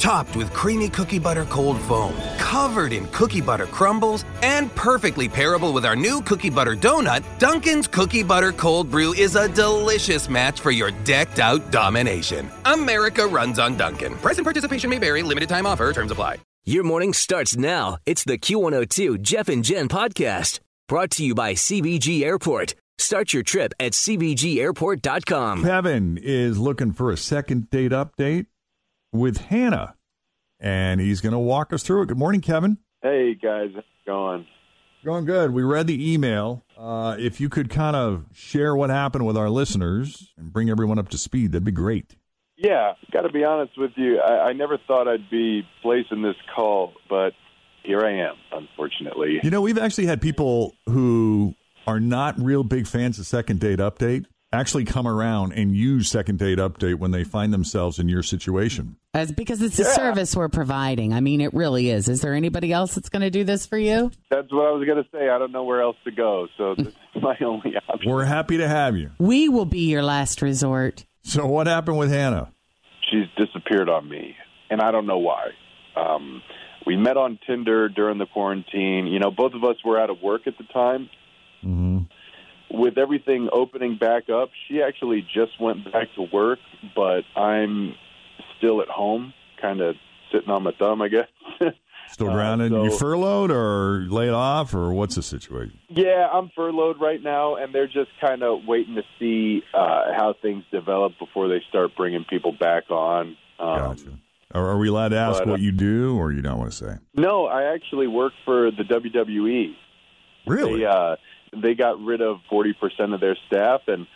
Topped with creamy cookie butter cold foam, covered in cookie butter crumbles, and perfectly pairable with our new cookie butter donut, Dunkin's Cookie Butter Cold Brew is a delicious match for your decked out domination. America runs on Dunkin'. Price and participation may vary, limited time offer, terms apply. Your morning starts now. It's the Q102 Jeff and Jen podcast brought to you by CVG Airport. Start your trip at CVGAirport.com. Kevin is looking for a second date update with Hannah, and he's going to walk us through it. Good morning, Kevin. Hey guys, how's it going? Going good. We read the email. Uh, if you could kind of share what happened with our listeners and bring everyone up to speed, that'd be great. Yeah, got to be honest with you. I, I never thought I'd be placing this call, but here I am, unfortunately. You know, we've actually had people who are not real big fans of Second Date Update actually come around and use Second Date Update when they find themselves in your situation. As because it's a Yeah. service we're providing. I mean, it really is. Is there anybody else that's going to do this for you? That's what I was going to say. I don't know where else to go, so this is my only option. We're happy to have you. We will be your last resort. So, what happened with Hannah? She's disappeared on me, and I don't know why. Um, we met on Tinder during the quarantine. You know, both of us were out of work at the time. hmm With everything opening back up, she actually just went back to work, but I'm still at home, kind of sitting on my thumb, I guess. Still Uh, grounded? so- you furloughed or laid off, or what's the situation? Yeah, I'm furloughed right now, and they're just kind of waiting to see uh, how things develop before they start bringing people back on. Um, Gotcha. Are, are we allowed to ask but, uh, what you do, or you don't want to say? No, I actually work for the WWE. Really? They, uh, they got rid of 40% of their staff, and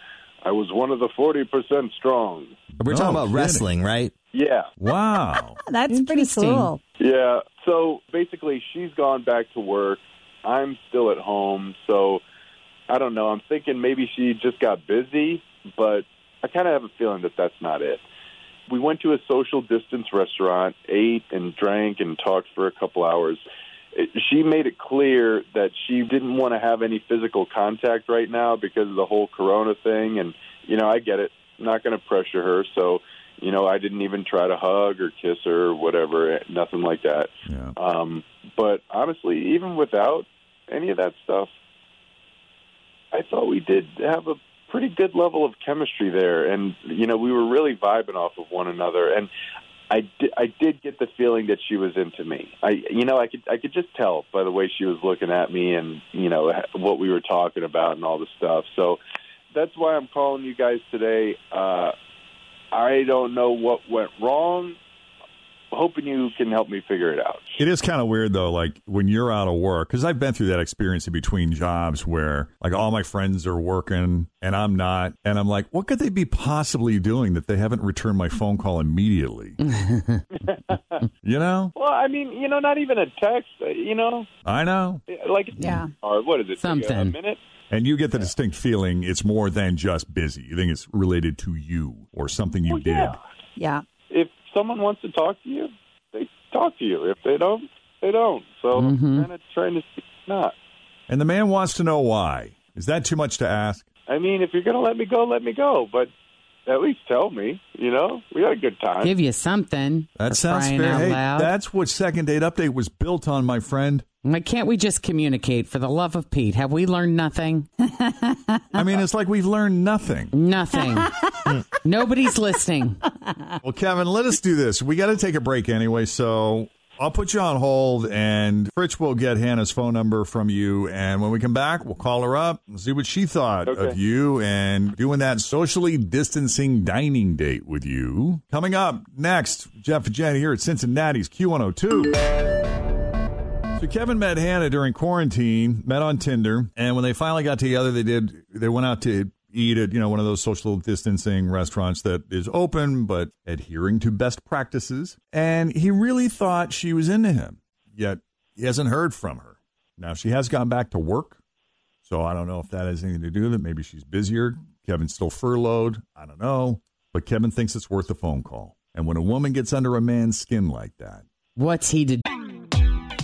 I was one of the 40% strong. We're No talking oh, about kidding. wrestling, right? Yeah, Wow. That's pretty cool. yeah. So basically, she's gone back to work. I'm still at home, so I don't know. I'm thinking maybe she just got busy, but I kind of have a feeling that that's not it. We went to a social distance restaurant, ate and drank and talked for a couple hours. She made it clear that she didn't want to have any physical contact right now because of the whole corona thing. And, you know, I get it. I'm not going to pressure her. So, you know, I didn't even try to hug or kiss her or whatever, nothing like that. Yeah. Um, but honestly, even without any of that stuff, I thought we did have a pretty good level of chemistry there, and you know we were really vibing off of one another. And I did, I did get the feeling that she was into me. I, you know, I could I could just tell by the way she was looking at me, and you know what we were talking about and all the stuff. So that's why I'm calling you guys today. Uh, I don't know what went wrong. Hoping you can help me figure it out. It is kind of weird though, like when you're out of work, because I've been through that experience in between jobs where like all my friends are working and I'm not, and I'm like, what could they be possibly doing that they haven't returned my phone call immediately? you know, Well, I mean, you know, not even a text. uh, You know, I know, like Yeah. Or what is it? take a- A minute. and you get the distinct feeling it's more than just busy. You think it's related to you or something you Well, did. yeah. Yeah. If someone wants to talk to you, they talk to you. If they don't, they don't. So Mhm. I'm kind trying to see not. And the man wants to know why. Is that too much to ask? I mean, if you're going to let me go, let me go. But at least tell me. You know, we had a good time. Give you something. That sounds crying fair. Hey, that's what Second Date Update was built on, my friend. Why can't we just communicate for the love of Pete? Have we learned nothing? I mean, it's like we've learned nothing. Nothing. Nobody's listening. Well, Kevin, let us do this. We got to take a break anyway, so I'll put you on hold, and Fritz will get Hannah's phone number from you. And when we come back, we'll call her up and see what she thought Okay. of you and doing that socially distancing dining date with you. Coming up next, Jeff and Jen here at Cincinnati's Q102. So Kevin met Hannah during quarantine, met on Tinder, and when they finally got together, they did. They went out to eat at you know one of those social distancing restaurants that is open but adhering to best practices. And he really thought she was into him, yet he hasn't heard from her. Now she has gone back to work, so I don't know if that has anything to do with it. Maybe she's busier. Kevin's still furloughed. I don't know, but Kevin thinks it's worth a phone call. And when a woman gets under a man's skin like that, What's he to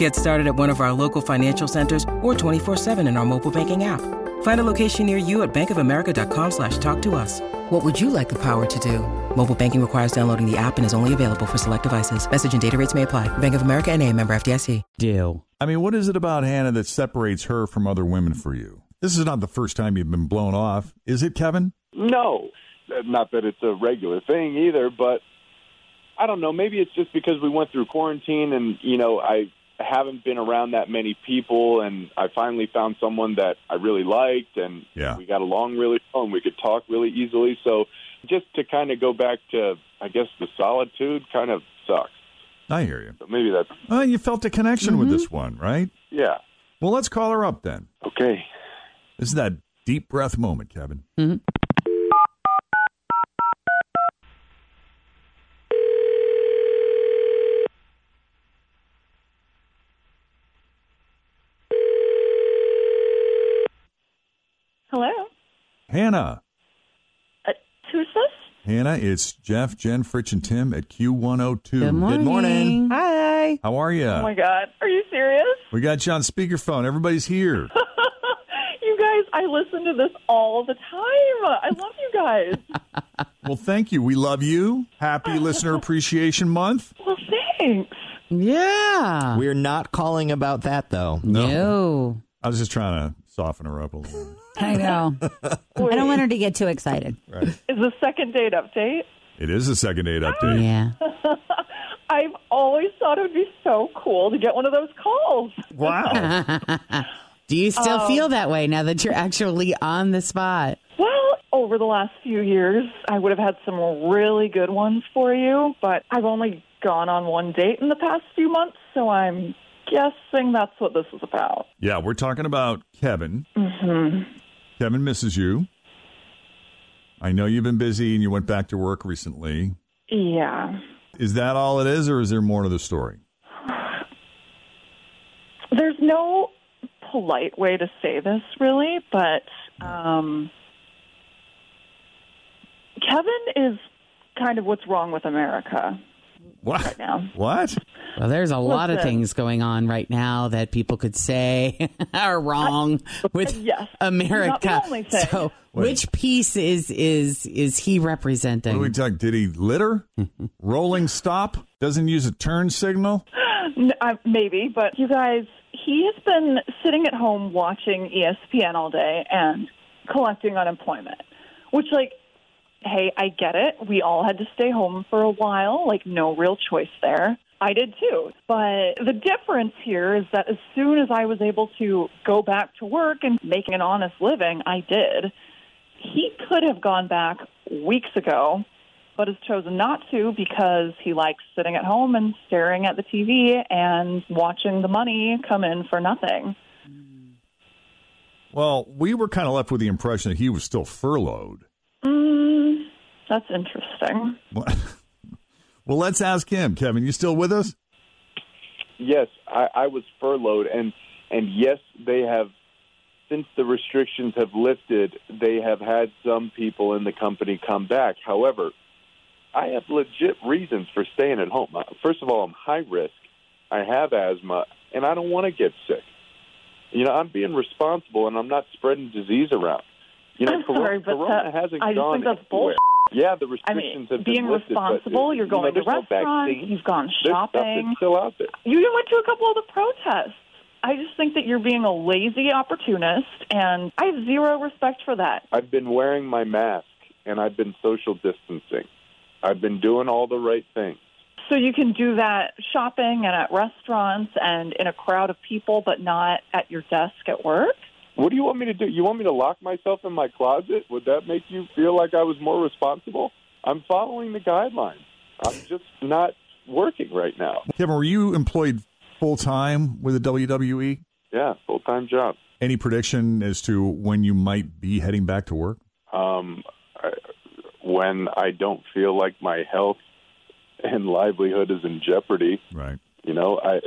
Get started at one of our local financial centers or 24-7 in our mobile banking app. Find a location near you at bankofamerica.com slash talk to us. What would you like the power to do? Mobile banking requires downloading the app and is only available for select devices. Message and data rates may apply. Bank of America and a member FDIC. do? I mean, what is it about Hannah that separates her from other women for you? This is not the first time you've been blown off, is it, Kevin? No, not that it's a regular thing either, but I don't know. Maybe it's just because we went through quarantine and, you know, I haven't been around that many people and I finally found someone that I really liked and Yeah. we got along really well and we could talk really easily. So just to kind of go back to, I guess, the solitude kind of sucks. I hear you. So maybe that's, Well, you felt a connection with mm-hmm. this one, right? yeah. Well, let's call her up then. Okay. This is that deep breath moment, Kevin. Hello. Hannah. Uh, who's this? Hannah, it's Jeff, Jen, Fritz, and Tim at Q102. Good morning. Hi. How are you? Oh my God. Are you serious? we got you on speakerphone. Everybody's here. You guys, I listen to this all the time. I love you guys. well, thank you. We love you. Happy Listener Appreciation Month. well, thanks. Yeah. We're not calling about that though. no. I was just trying to soften her up a little. I know. I don't want her to get too excited. Is the second date update? It is a second date update. Yeah. I've always thought it would be so cool to get one of those calls. Wow. Do you still Oh. feel that way now that you're actually on the spot? Well, over the last few years, I would have had some really good ones for you, but I've only gone on one date in the past few months, so I'm guessing that's what this is about. yeah, we're talking about Kevin. hmm Kevin misses you. I know you've been busy and you went back to work recently. Yeah. Is that all it is, or is there more to the story? There's no polite way to say this, really, but um, Kevin is kind of what's wrong with America What? right now. What? Well, there's a lot of things going on right now that people could say are wrong with Yes. America. Not the only thing. So, Wait. which piece is is is he What representing? we talk? Did he litter? Rolling stop? Doesn't use a turn signal? Uh, maybe, but you guys, he has been sitting at home watching ESPN all day and collecting unemployment, which, like, hey, I get it. We all had to stay home for a while, like, no real choice there. I did too. But the difference here is that as soon as I was able to go back to work and making an honest living, I did. He could have gone back weeks ago, but has chosen not to because he likes sitting at home and staring at the TV and watching the money come in for nothing. Well, we were kind of left with the impression that he was still furloughed. Mm, that's interesting. Well, let's ask him. Kevin, you still with us? Yes, I, I was furloughed, and And yes, they have, since the restrictions have lifted, they have had some people in the company come back. However, I have legit reasons for staying at home. Uh, First of all, I'm high risk. I have asthma, and I don't want to get sick. You know, I'm being responsible, and I'm not spreading disease around. You know, I'm corona, sorry, but corona that- hasn't I just gone think that's anywhere. bullshit. Yeah, the I restrictions mean, have being been lifted, but, uh, responsible, you're you know, going to no restaurants, vaccine. you've gone shopping. still out there. You even went to a couple of the protests. I just think that you're being a lazy opportunist, and I have zero respect for that. I've been wearing my mask and I've been social distancing. I've been doing all the right things. So you can do that shopping and at restaurants and in a crowd of people, but not at your desk at work. What do you want me to do? You want me to lock myself in my closet? Would that make you feel like I was more responsible? I'm following the guidelines. I'm just not working right now. Kevin, were you employed full time with the WWE? Yeah, full time job. Any prediction as to when you might be heading back to work? Um, I, when I don't feel like my health and livelihood is in jeopardy, Right. You know, I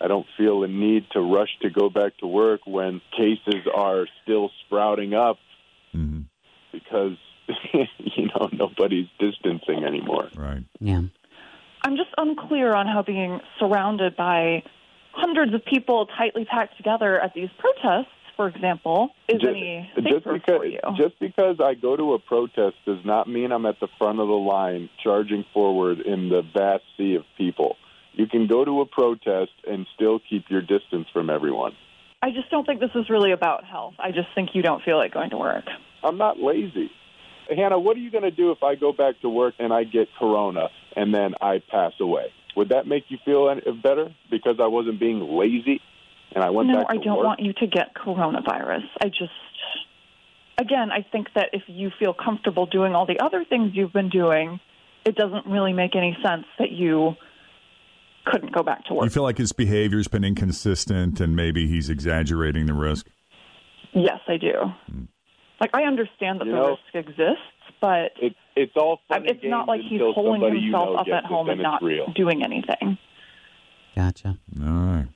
I don't feel a need to rush to go back to work when cases are still sprouting up Mm-hmm. because you know nobody's distancing anymore. Right. Yeah. I'm just unclear on how being surrounded by hundreds of people tightly packed together at these protests, for example, is Just- any just safer because for you. just because I go to a protest does not mean I'm at the front of the line charging forward in the vast sea of people. You can go to a protest and still keep your distance from everyone. I just don't think this is really about health. I just think you don't feel like going to work. I'm not lazy. Hannah, what are you going to do if I go back to work and I get corona and then I pass away? Would that make you feel any better because I wasn't being lazy and I went no, back to I don't work? want you to get coronavirus. I just, again, I think that if you feel comfortable doing all the other things you've been doing, it doesn't really make any sense that you couldn't go back to work. You feel like his behavior's been inconsistent and maybe he's exaggerating the risk? Yes, I do. Like I understand that You the know- risk exists, but It, it's all it's not like he's until holding somebody you himself know up at home and not real. doing anything. Gotcha. All right.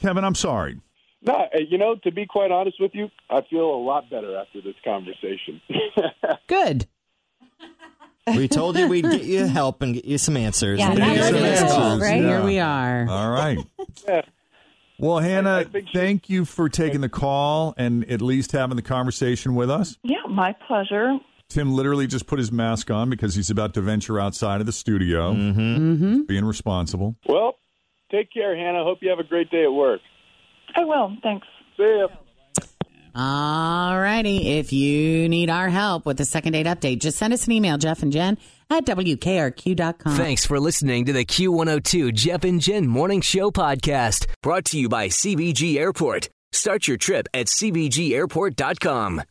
Kevin, I'm sorry. No, uh, you know, to be quite honest with you, I feel a lot better after this conversation. Good. We told you we'd get you help and get you some answers. Yeah, And now some answers. solve, right? Here we are. All right. Yeah. Well, Hannah, thank you for taking the call and at least having the conversation with us. Yeah, my pleasure. Tim literally just put his mask on because he's about to venture outside of the studio. Mm-hmm. Being responsible. well, take care, Hannah. Hope you have a great day at work. I will. Thanks. See ya. All righty. If you need our help with the second date update, just send us an email, Jeff and Jen at WKRQ.com. Thanks for listening to the Q102 Jeff and Jen Morning Show podcast, brought to you by CVG Airport. Start your trip at CVGAirport.com.